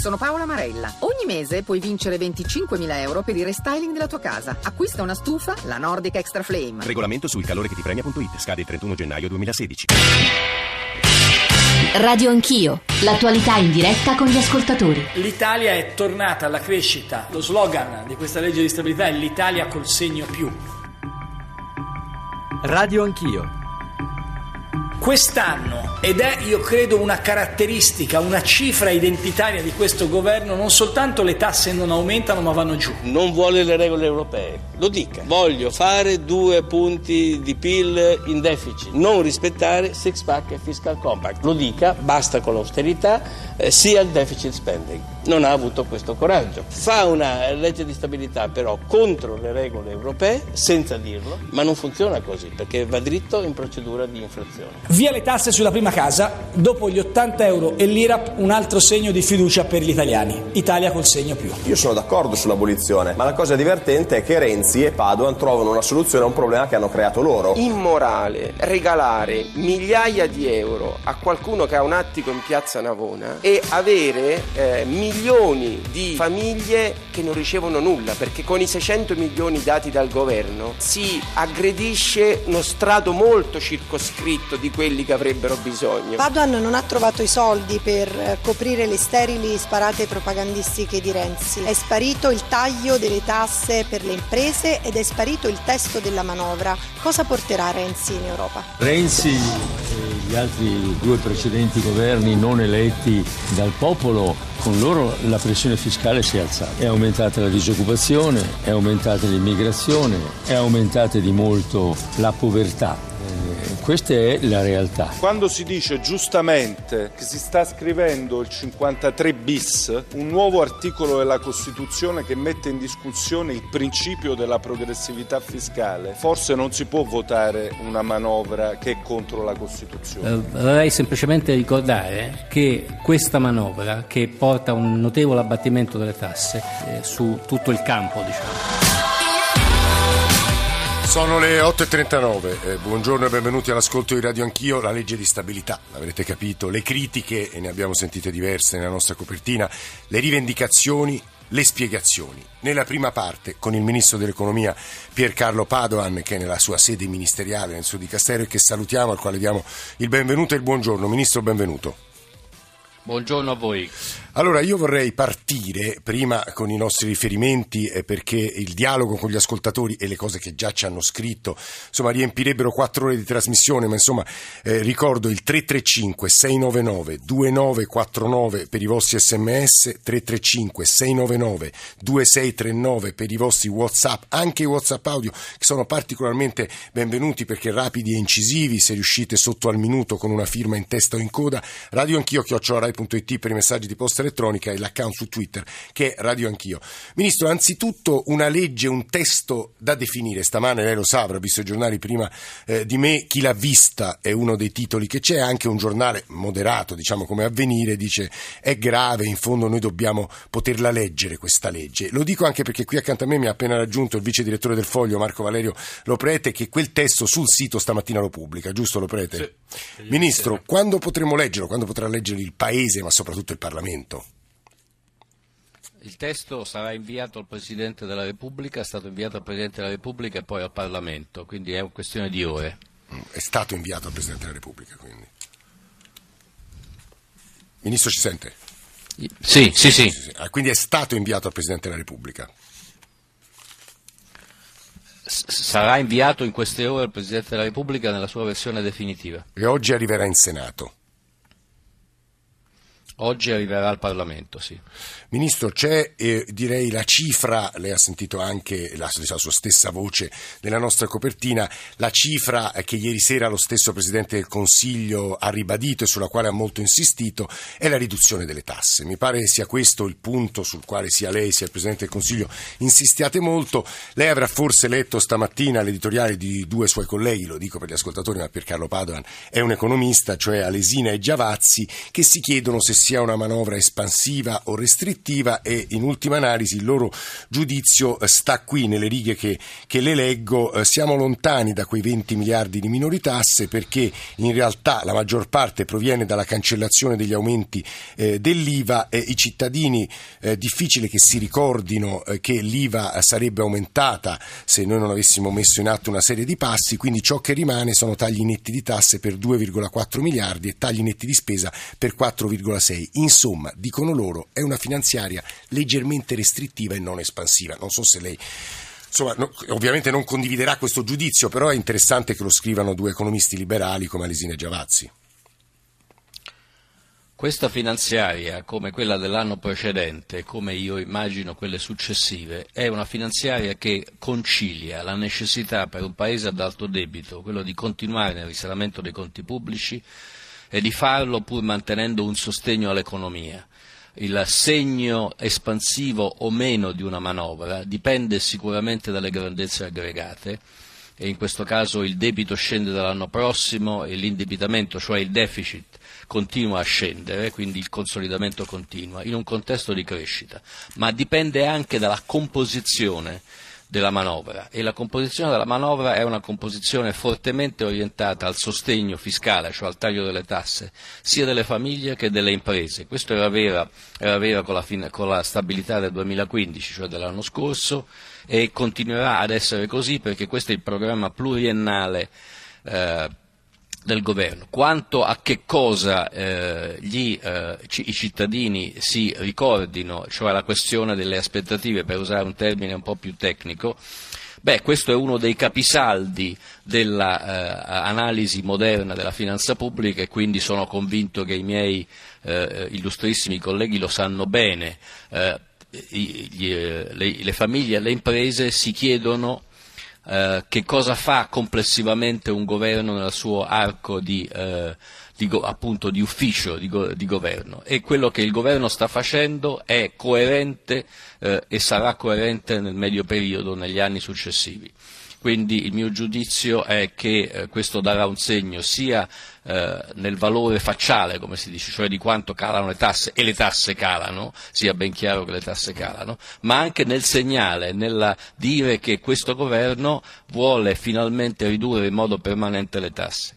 sono Paola Marella. Ogni mese puoi vincere 25.000 euro per il restyling della tua casa. Acquista una stufa, la Nordic Extra Flame. Regolamento sul calore che ti premia.it. Scade il 31 gennaio 2016. Radio Anch'io, l'attualità in diretta con gli ascoltatori. L'Italia è tornata alla crescita. Lo slogan di questa legge di stabilità è l'Italia col segno più. Radio Anch'io. Quest'anno, ed è io credo una caratteristica, una cifra identitaria di questo governo, non soltanto le tasse non aumentano ma vanno giù. Non vuole le regole europee, lo dica. Voglio fare due punti di PIL in deficit, non rispettare six pack e fiscal compact. Lo dica, basta con l'austerità, eh, sia il deficit spending. Non ha avuto questo coraggio. Fa una legge di stabilità però contro le regole europee senza dirlo, ma non funziona così perché va dritto in procedura di infrazione. Via le tasse sulla prima casa, dopo gli 80 euro e l'IRAP un altro segno di fiducia per gli italiani. Italia col segno più. Io sono d'accordo sull'abolizione, ma la cosa divertente è che Renzi e Padoan trovano una soluzione a un problema che hanno creato loro. Immorale regalare migliaia di euro a qualcuno che ha un attico in piazza Navona e avere eh, milioni di famiglie che non ricevono nulla, perché con i 600 milioni dati dal governo si aggredisce uno strato molto circoscritto di quelli che avrebbero bisogno. Padoan non ha trovato i soldi per eh, coprire le sterili sparate propagandistiche di Renzi. È sparito il taglio delle tasse per le imprese ed è sparito il testo della manovra. Cosa porterà Renzi in Europa? Renzi e gli altri due precedenti governi non eletti dal popolo, con loro la pressione fiscale si è alzata. È aumentata la disoccupazione, è aumentata l'immigrazione, è aumentata di molto la povertà. Questa è la realtà. Quando si dice giustamente che si sta scrivendo il 53 bis, un nuovo articolo della Costituzione che mette in discussione il principio della progressività fiscale, forse non si può votare una manovra che è contro la Costituzione. Eh, vorrei semplicemente ricordare che questa manovra, che porta un notevole abbattimento delle tasse eh, su tutto il campo, diciamo, sono le 8.39, eh, buongiorno e benvenuti all'ascolto di Radio Anch'io, la legge di stabilità, avrete capito, le critiche, e ne abbiamo sentite diverse nella nostra copertina, le rivendicazioni, le spiegazioni. Nella prima parte con il Ministro dell'Economia Piercarlo Padoan che è nella sua sede ministeriale nel suo dicastero e che salutiamo, al quale diamo il benvenuto e il buongiorno. Ministro, benvenuto. Buongiorno a voi. Allora io vorrei partire prima con i nostri riferimenti eh, perché il dialogo con gli ascoltatori e le cose che già ci hanno scritto insomma riempirebbero quattro ore di trasmissione ma insomma eh, ricordo il 335 699 2949 per i vostri sms 335 699 2639 per i vostri whatsapp anche i whatsapp audio che sono particolarmente benvenuti perché rapidi e incisivi se riuscite sotto al minuto con una firma in testa o in coda. Radio anch'io chiocciolarai.it per i messaggi di posta elettronica e l'account su Twitter che è Radio Anch'io. Ministro, anzitutto una legge, un testo da definire. Stamane lei lo sa, avrà visto i giornali prima eh, di me. Chi l'ha vista è uno dei titoli che c'è. Anche un giornale moderato, diciamo come avvenire, dice è grave, in fondo noi dobbiamo poterla leggere questa legge. Lo dico anche perché qui accanto a me mi ha appena raggiunto il vice direttore del Foglio, Marco Valerio Loprete, che quel testo sul sito stamattina lo pubblica, giusto Loprete? Sì. Ministro, quando potremo leggerlo? Quando potrà leggere il Paese, ma soprattutto il Parlamento? Il testo sarà inviato al Presidente della Repubblica, è stato inviato al Presidente della Repubblica e poi al Parlamento, quindi è una questione di ore. Mm, è stato inviato al Presidente della Repubblica, quindi. Ministro ci sente? Sì, sì, sì. sì, ah, quindi è stato inviato al Presidente della Repubblica. sarà inviato in queste ore al Presidente della Repubblica nella sua versione definitiva. E oggi arriverà in Senato. Oggi arriverà al Parlamento, sì. Ministro, c'è eh, direi la cifra, lei ha sentito anche la, la, sua stessa voce nella nostra copertina, la cifra che ieri sera lo stesso Presidente del Consiglio ha ribadito e sulla quale ha molto insistito, è la riduzione delle tasse. Mi pare sia questo il punto sul quale sia lei sia il Presidente del Consiglio insistiate molto. Lei avrà forse letto stamattina l'editoriale di due suoi colleghi, lo dico per gli ascoltatori, ma per Carlo Padovan è un economista, cioè Alesina e Giavazzi, che si chiedono se sia sia una manovra espansiva o restrittiva e in ultima analisi il loro giudizio eh, sta qui nelle righe che, che le leggo. Eh, siamo lontani da quei 20 miliardi di minori tasse perché in realtà la maggior parte proviene dalla cancellazione degli aumenti eh, dell'IVA e i cittadini eh, difficile che si ricordino che l'IVA sarebbe aumentata se noi non avessimo messo in atto una serie di passi, quindi ciò che rimane sono tagli netti di tasse per 2,4 miliardi e tagli netti di spesa per 4,6. Insomma, dicono loro, è una finanziaria leggermente restrittiva e non espansiva. Non so se lei Insomma, no, ovviamente non condividerà questo giudizio, però è interessante che lo scrivano due economisti liberali come Alesina e Giavazzi. Questa finanziaria, come quella dell'anno precedente, come io immagino quelle successive, è una finanziaria che concilia la necessità per un paese ad alto debito, quello di continuare nel risanamento dei conti pubblici e di farlo pur mantenendo un sostegno all'economia. Il segno espansivo o meno di una manovra dipende sicuramente dalle grandezze aggregate e in questo caso il debito scende dall'anno prossimo e l'indebitamento, cioè il deficit, continua a scendere, quindi il consolidamento continua, in un contesto di crescita, ma dipende anche dalla composizione della manovra e la composizione della manovra è una composizione fortemente orientata al sostegno fiscale, cioè al taglio delle tasse, sia delle famiglie che delle imprese. Questo era vera, era vera con, la fine, con la stabilità del 2015, cioè dell'anno scorso, e continuerà ad essere così perché questo è il programma pluriennale eh, del governo. Quanto a che cosa eh, gli, eh, i cittadini si ricordino, cioè la questione delle aspettative, per usare un termine un po' più tecnico, Beh, questo è uno dei capisaldi dell'analisi eh, moderna della finanza pubblica e quindi sono convinto che i miei eh, illustrissimi colleghi lo sanno bene. Eh, gli, eh, le, le famiglie e le imprese si chiedono eh, che cosa fa complessivamente un governo nel suo arco di, eh, di, appunto, di ufficio di, di, governo e quello che il governo sta facendo è coerente eh, e sarà coerente nel medio periodo, negli anni successivi. Quindi il mio giudizio è che eh, questo darà un segno sia eh, nel valore facciale, come si dice, cioè di quanto calano le tasse, e le tasse calano, sia ben chiaro che le tasse calano, ma anche nel segnale, nel dire che questo governo vuole finalmente ridurre in modo permanente le tasse.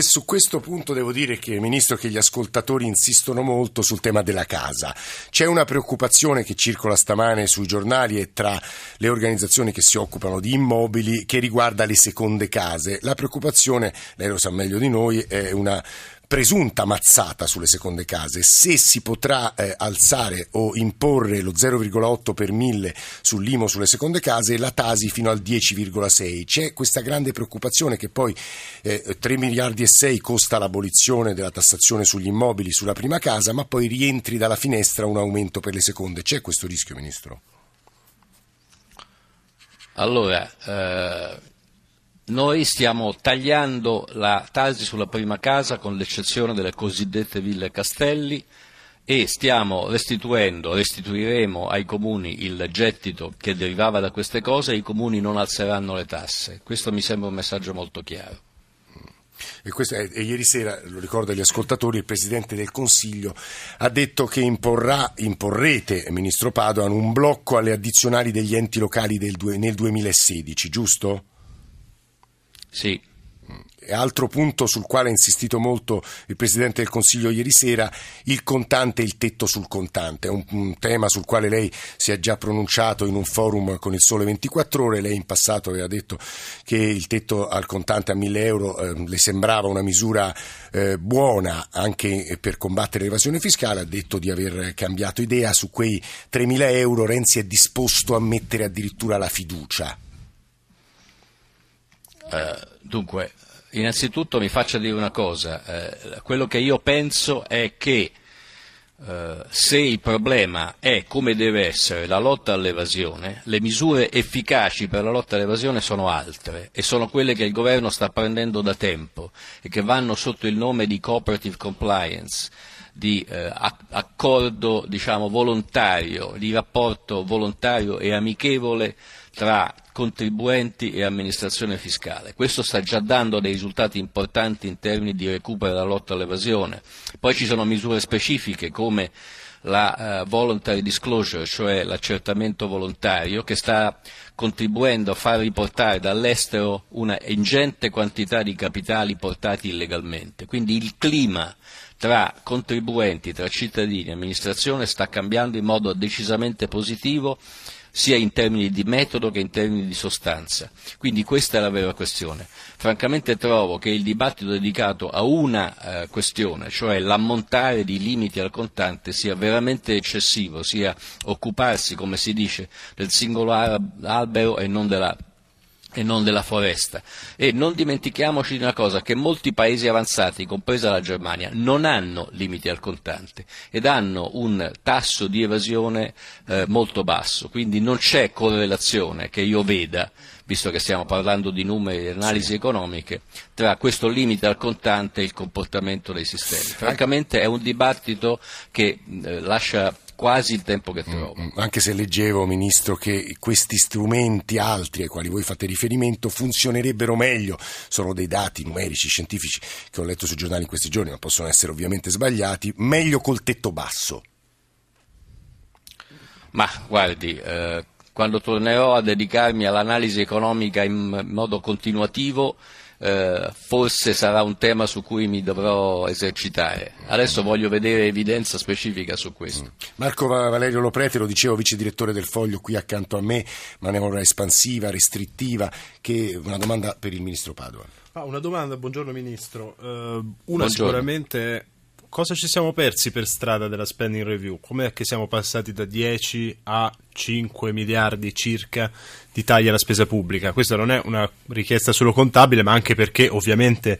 Su questo punto devo dire che, Ministro, che gli ascoltatori insistono molto sul tema della casa. C'è una preoccupazione che circola stamane sui giornali e tra le organizzazioni che si occupano di immobili che riguarda le seconde case. La preoccupazione, lei lo sa meglio di noi, è una presunta mazzata sulle seconde case, se si potrà eh, alzare o imporre lo 0,8 per mille sull'IMO sulle seconde case e la Tasi fino al 10,6. C'è questa grande preoccupazione che poi eh, 3 miliardi e 6 costa l'abolizione della tassazione sugli immobili sulla prima casa, ma poi rientri dalla finestra un aumento per le seconde. C'è questo rischio, Ministro? Allora, eh noi stiamo tagliando la tasi sulla prima casa con l'eccezione delle cosiddette ville castelli e stiamo restituendo, restituiremo ai comuni il gettito che derivava da queste cose e i comuni non alzeranno le tasse. Questo mi sembra un messaggio molto chiaro. E, è, e, ieri sera, lo ricordo agli ascoltatori, il Presidente del Consiglio ha detto che imporrà, imporrete, Ministro Padoan, un blocco alle addizionali degli enti locali del, nel 2016, giusto? Sì. Altro punto sul quale ha insistito molto il Presidente del Consiglio ieri sera, il contante e il tetto sul contante. È un, un, tema sul quale lei si è già pronunciato in un forum con il Sole 24 Ore. Lei in passato aveva detto che il tetto al contante a 1000 euro eh, le sembrava una misura eh, buona anche per combattere l'evasione fiscale. Ha detto di aver cambiato idea su quei 3.000 euro. Renzi è disposto a mettere addirittura la fiducia. Eh, dunque, innanzitutto mi faccia dire una cosa, eh, quello che io penso è che eh, se il problema è come deve essere la lotta all'evasione, le misure efficaci per la lotta all'evasione sono altre e sono quelle che il governo sta prendendo da tempo e che vanno sotto il nome di cooperative compliance di eh, accordo diciamo, volontario, di rapporto volontario e amichevole tra contribuenti e amministrazione fiscale. Questo sta già dando dei risultati importanti in termini di recupero della lotta all'evasione. Poi ci sono misure specifiche come la uh, voluntary disclosure, cioè l'accertamento volontario, che sta contribuendo a far riportare dall'estero una ingente quantità di capitali portati illegalmente. Quindi il clima tra contribuenti, tra cittadini e amministrazione sta cambiando in modo decisamente positivo sia in termini di metodo che in termini di sostanza. Quindi questa è la vera questione. Francamente trovo che il dibattito dedicato a una eh, questione, cioè l'ammontare di limiti al contante, sia veramente eccessivo, sia occuparsi, come si dice, del singolo albero e non della e non della foresta. E non dimentichiamoci di una cosa, che molti paesi avanzati, compresa la Germania, non hanno limiti al contante ed hanno un tasso di evasione eh, molto basso, quindi non c'è correlazione che io veda visto che stiamo parlando di numeri e analisi sì. economiche, tra questo limite al contante e il comportamento dei sistemi. Francamente è un dibattito che eh, lascia quasi il tempo che trovo. Mm, mm, anche se leggevo, Ministro, che questi strumenti altri ai quali voi fate riferimento funzionerebbero meglio, sono dei dati numerici, scientifici che ho letto sui giornali in questi giorni, ma possono essere ovviamente sbagliati, meglio col tetto basso. Ma guardi, eh, quando tornerò a dedicarmi all'analisi economica in modo continuativo, eh, forse sarà un tema su cui mi dovrò esercitare. Adesso voglio vedere evidenza specifica su questo. Mm. Marco Valerio Loprete, lo dicevo, vice direttore del Foglio qui accanto a me, manovra espansiva, restrittiva, che una domanda per il Ministro Padova. Ah, una domanda, buongiorno Ministro. Uh, una buongiorno. sicuramente cosa ci siamo persi per strada della spending review? Com'è che siamo passati da 10 a 5 miliardi circa di tagli alla spesa pubblica? Questa non è una richiesta solo contabile, ma anche perché ovviamente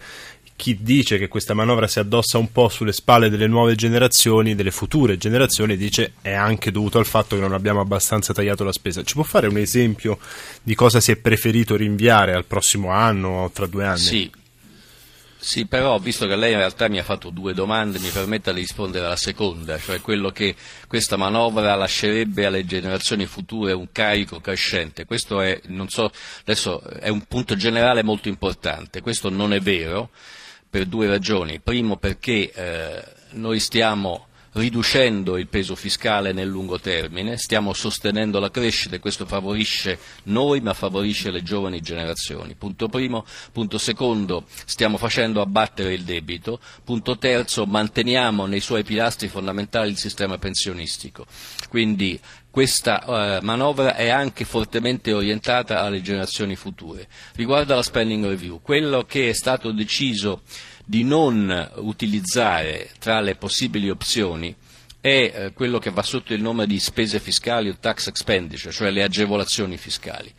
chi dice che questa manovra si addossa un po' sulle spalle delle nuove generazioni, delle future generazioni, dice è anche dovuto al fatto che non abbiamo abbastanza tagliato la spesa. Ci può fare un esempio di cosa si è preferito rinviare al prossimo anno o tra due anni? Sì, sì, però visto che lei in realtà mi ha fatto due domande, mi permetta di rispondere alla seconda, cioè quello che questa manovra lascerebbe alle generazioni future un carico crescente. Questo è, so, è un punto generale molto importante. Questo non è vero per due ragioni. Primo perché eh, noi stiamo riducendo il peso fiscale nel lungo termine, stiamo sostenendo la crescita e questo favorisce noi ma favorisce le giovani generazioni. Punto primo. Punto secondo, stiamo facendo abbattere il debito. Punto terzo, manteniamo nei suoi pilastri fondamentali il sistema pensionistico. Quindi questa uh, manovra è anche fortemente orientata alle generazioni future. Riguardo alla spending review, quello che è stato deciso di non utilizzare tra le possibili opzioni è eh, quello che va sotto il nome di spese fiscali o tax expenditure, cioè le agevolazioni fiscali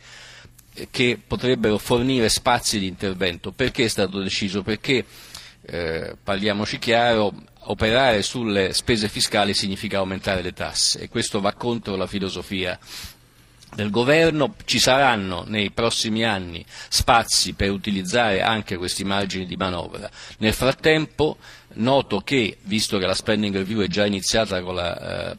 eh, che potrebbero fornire spazi di intervento. Perché è stato deciso? Perché, eh, parliamoci chiaro, operare sulle spese fiscali significa aumentare le tasse e questo va contro la filosofia del governo, ci saranno nei prossimi anni spazi per utilizzare anche questi margini di manovra. Nel frattempo noto che, visto che la spending review è già iniziata con la, eh,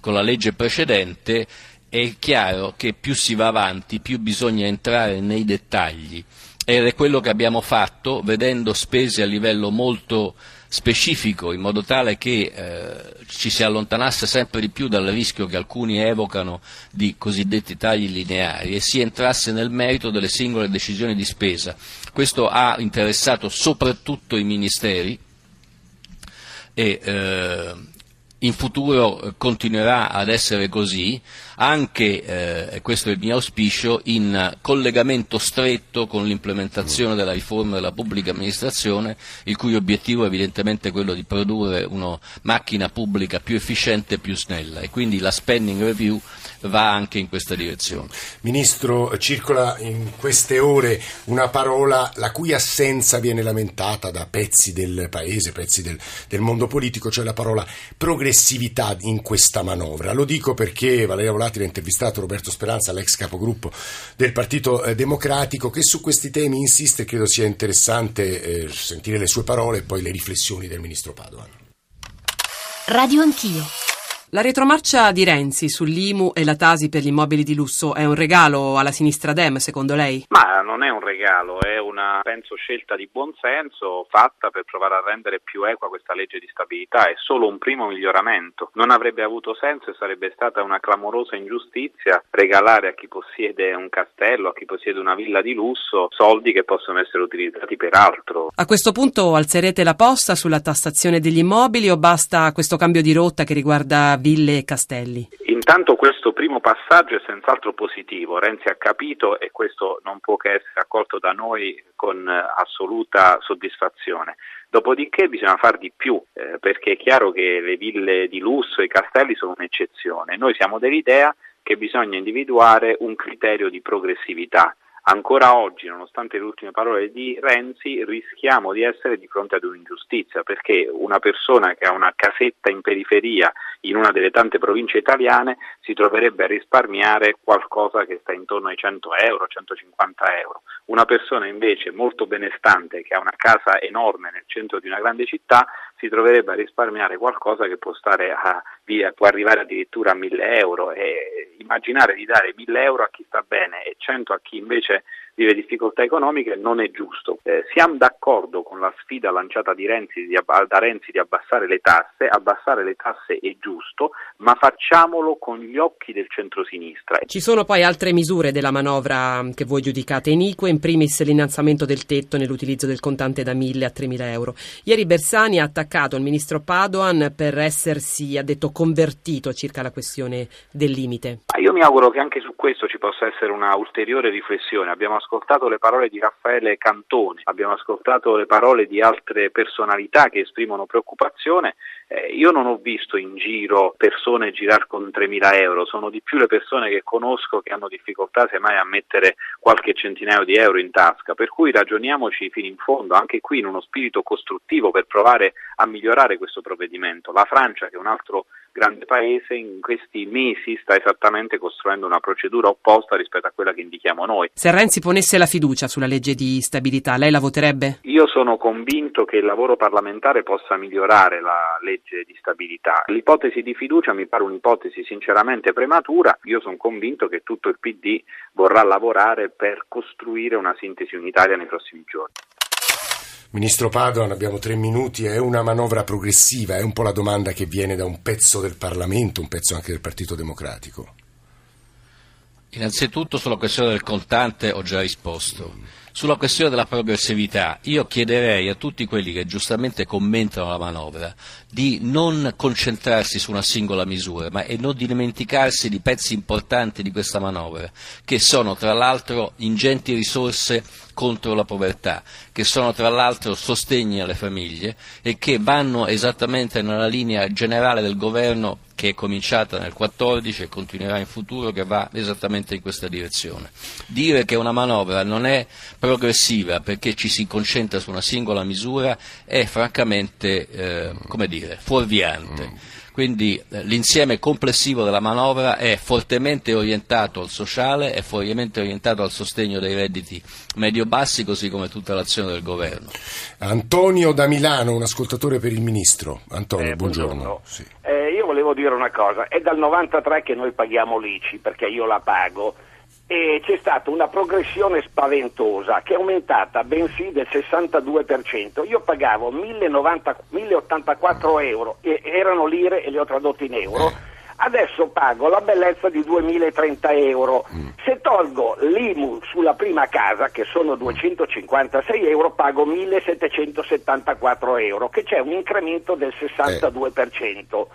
con la legge precedente, è chiaro che più si va avanti, più bisogna entrare nei dettagli ed è quello che abbiamo fatto vedendo spese a livello molto specifico in modo tale che eh, ci si allontanasse sempre di più dal rischio che alcuni evocano di cosiddetti tagli lineari e si entrasse nel merito delle singole decisioni di spesa. Questo ha interessato soprattutto i ministeri e eh, in futuro eh, continuerà ad essere così, anche, eh, questo è il mio auspicio, in collegamento stretto con l'implementazione della riforma della pubblica amministrazione, il cui obiettivo è evidentemente quello di produrre una macchina pubblica più efficiente e più snella. E quindi la spending review va anche in questa direzione. Ministro, circola in queste ore una parola la cui assenza viene lamentata da pezzi del Paese, pezzi del, del mondo politico, cioè la parola progressività in questa manovra. Lo dico perché Valeria Volati ha intervistato Roberto Speranza, l'ex capogruppo del Partito eh, Democratico, che su questi temi insiste e credo sia interessante eh, sentire le sue parole e poi le riflessioni del Ministro Padoan. Radio Anch'io. La retromarcia di Renzi sull'IMU e la Tasi per gli immobili di lusso è un regalo alla sinistra Dem, secondo lei? Ma non è un regalo, è una, penso, scelta di buonsenso fatta per provare a rendere più equa questa legge di stabilità. È solo un primo miglioramento. Non avrebbe avuto senso e sarebbe stata una clamorosa ingiustizia regalare a chi possiede un castello, a chi possiede una villa di lusso, soldi che possono essere utilizzati per altro. A questo punto alzerete la posta sulla tassazione degli immobili o basta questo cambio di rotta che riguarda ville e castelli? Intanto questo primo passaggio è senz'altro positivo, Renzi ha capito e questo non può che essere accolto da noi con eh, assoluta soddisfazione. Dopodiché bisogna far di più, eh, perché è chiaro che le ville di lusso e i castelli sono un'eccezione. Noi siamo dell'idea che bisogna individuare un criterio di progressività. Ancora oggi, nonostante le ultime parole di Renzi, rischiamo di essere di fronte ad un'ingiustizia perché una persona che ha una casetta in periferia in una delle tante province italiane si troverebbe a risparmiare qualcosa che sta intorno ai 100 euro, 150 euro. Una persona invece molto benestante che ha una casa enorme nel centro di una grande città si troverebbe a risparmiare qualcosa che può, a, via, può arrivare addirittura a 1000 euro e immaginare di dare 1000 euro a chi sta bene e 100 a chi invece vive difficoltà economiche non è giusto. Eh, siamo d'accordo con la sfida lanciata Renzi, di, da Renzi di abbassare le tasse, abbassare le tasse è giusto, ma facciamolo con gli occhi del centrosinistra. Ci sono poi altre misure della manovra che voi giudicate inique, in primis l'innalzamento del tetto nell'utilizzo del contante da 1.000 a 3.000 euro. Ieri Bersani ha attaccato il ministro Padoan per essersi, ha detto, convertito circa la questione del limite. Io mi auguro che anche su questo ci possa essere una ulteriore riflessione. Abbiamo ascoltato le parole di Raffaele Cantoni, abbiamo ascoltato le parole di altre personalità che esprimono preoccupazione. Eh, io non ho visto in giro persone girare con 3.000 euro, sono di più le persone che conosco che hanno difficoltà semmai a mettere qualche centinaio di euro in tasca, per cui ragioniamoci fino in fondo, anche qui in uno spirito costruttivo per provare a migliorare questo provvedimento. La Francia, che è un altro grande paese, in questi mesi sta esattamente costruendo una procedura opposta rispetto a quella che indichiamo noi. Se Renzi ponesse la fiducia sulla legge di stabilità, lei la voterebbe? Io sono convinto che il lavoro parlamentare possa migliorare la legge di stabilità. L'ipotesi di fiducia mi pare un'ipotesi sinceramente prematura. Io sono convinto che tutto il PD vorrà lavorare per costruire una sintesi unitaria nei prossimi giorni. Ministro Padoan, abbiamo tre minuti, è una manovra progressiva, è un po' la domanda che viene da un pezzo del Parlamento, un pezzo anche del Partito Democratico. Innanzitutto sulla questione del contante ho già risposto. Sulla questione della progressività, io chiederei a tutti quelli che giustamente commentano la manovra di non concentrarsi su una singola misura, ma e non dimenticarsi di pezzi importanti di questa manovra, che sono tra l'altro ingenti risorse contro la povertà, che sono tra l'altro sostegni alle famiglie e che vanno esattamente nella linea generale del governo che è cominciata nel 2014 e continuerà in futuro, che va esattamente in questa direzione. Dire che una manovra non è progressiva perché ci si concentra su una singola misura è francamente, eh, fuorviante. Quindi eh, l'insieme complessivo della manovra è fortemente orientato al sociale, è fortemente orientato al sostegno dei redditi medio-bassi, così come tutta l'azione del governo. Antonio da Milano, un ascoltatore per il Ministro. Antonio, eh, buongiorno. buongiorno. Sì. Eh, io volevo dire una cosa, è dal 93 che noi paghiamo l'ICI, perché io la pago e c'è stata una progressione spaventosa che è aumentata bensì del 62%. Io pagavo 1090, 1084 euro, e erano lire e le ho tradotte in euro. Adesso pago la bellezza di 2030 euro. Se tolgo l'IMU sulla prima casa, che sono 256 euro, pago 1774 euro, che c'è un incremento del 62%.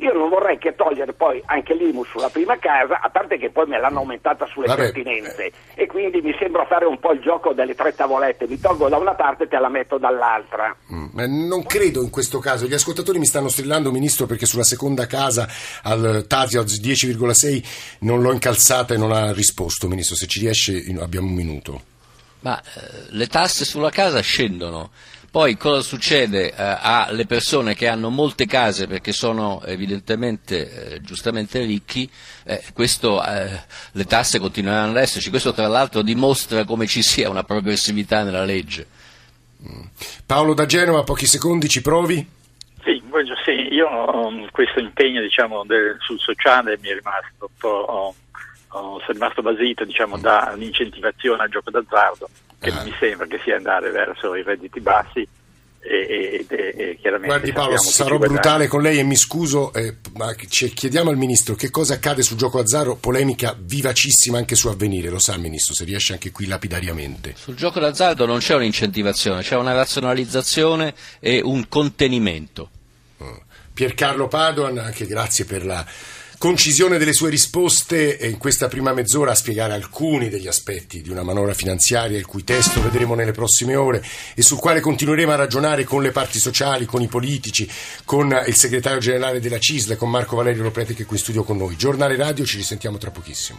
Io non vorrei che togliere poi anche l'IMU sulla prima casa, a parte che poi me l'hanno aumentata sulle Vabbè. pertinenze. E quindi mi sembra fare un po' il gioco delle tre tavolette, mi tolgo da una parte e te la metto dall'altra. Mm, ma non credo in questo caso, gli ascoltatori mi stanno strillando Ministro perché sulla seconda casa al Tasio 10,6 non l'ho incalzata e non ha risposto. Ministro, se ci riesce abbiamo un minuto. Ma eh, le tasse sulla casa scendono poi cosa succede eh, alle persone che hanno molte case perché sono evidentemente eh, giustamente ricchi? Eh, questo, eh, le tasse continueranno ad esserci, questo tra l'altro dimostra come ci sia una progressività nella legge. Paolo da Genova, pochi secondi, ci provi? Sì, sì io um, questo impegno diciamo, del, sul sociale mi è rimasto un po', oh, sono rimasto basito diciamo, dall'incentivazione al gioco d'azzardo, che non mi sembra che sia andare verso i redditi bassi e, e, e chiaramente Guardi Paolo, sarò brutale con lei e mi scuso, eh, ma chiediamo al Ministro che cosa accade sul gioco d'azzardo, polemica vivacissima anche su avvenire, lo sa Ministro, se riesce anche qui lapidariamente. Sul gioco d'azzardo non c'è un'incentivazione, c'è una razionalizzazione e un contenimento. Piercarlo Padoan, anche grazie per la concisione delle sue risposte in questa prima mezz'ora a spiegare alcuni degli aspetti di una manovra finanziaria il cui testo vedremo nelle prossime ore e sul quale continueremo a ragionare con le parti sociali, con i politici, con il segretario generale della CISL, con Marco Valerio Loprete che è qui in studio con noi. Giornale Radio, ci risentiamo tra pochissimo.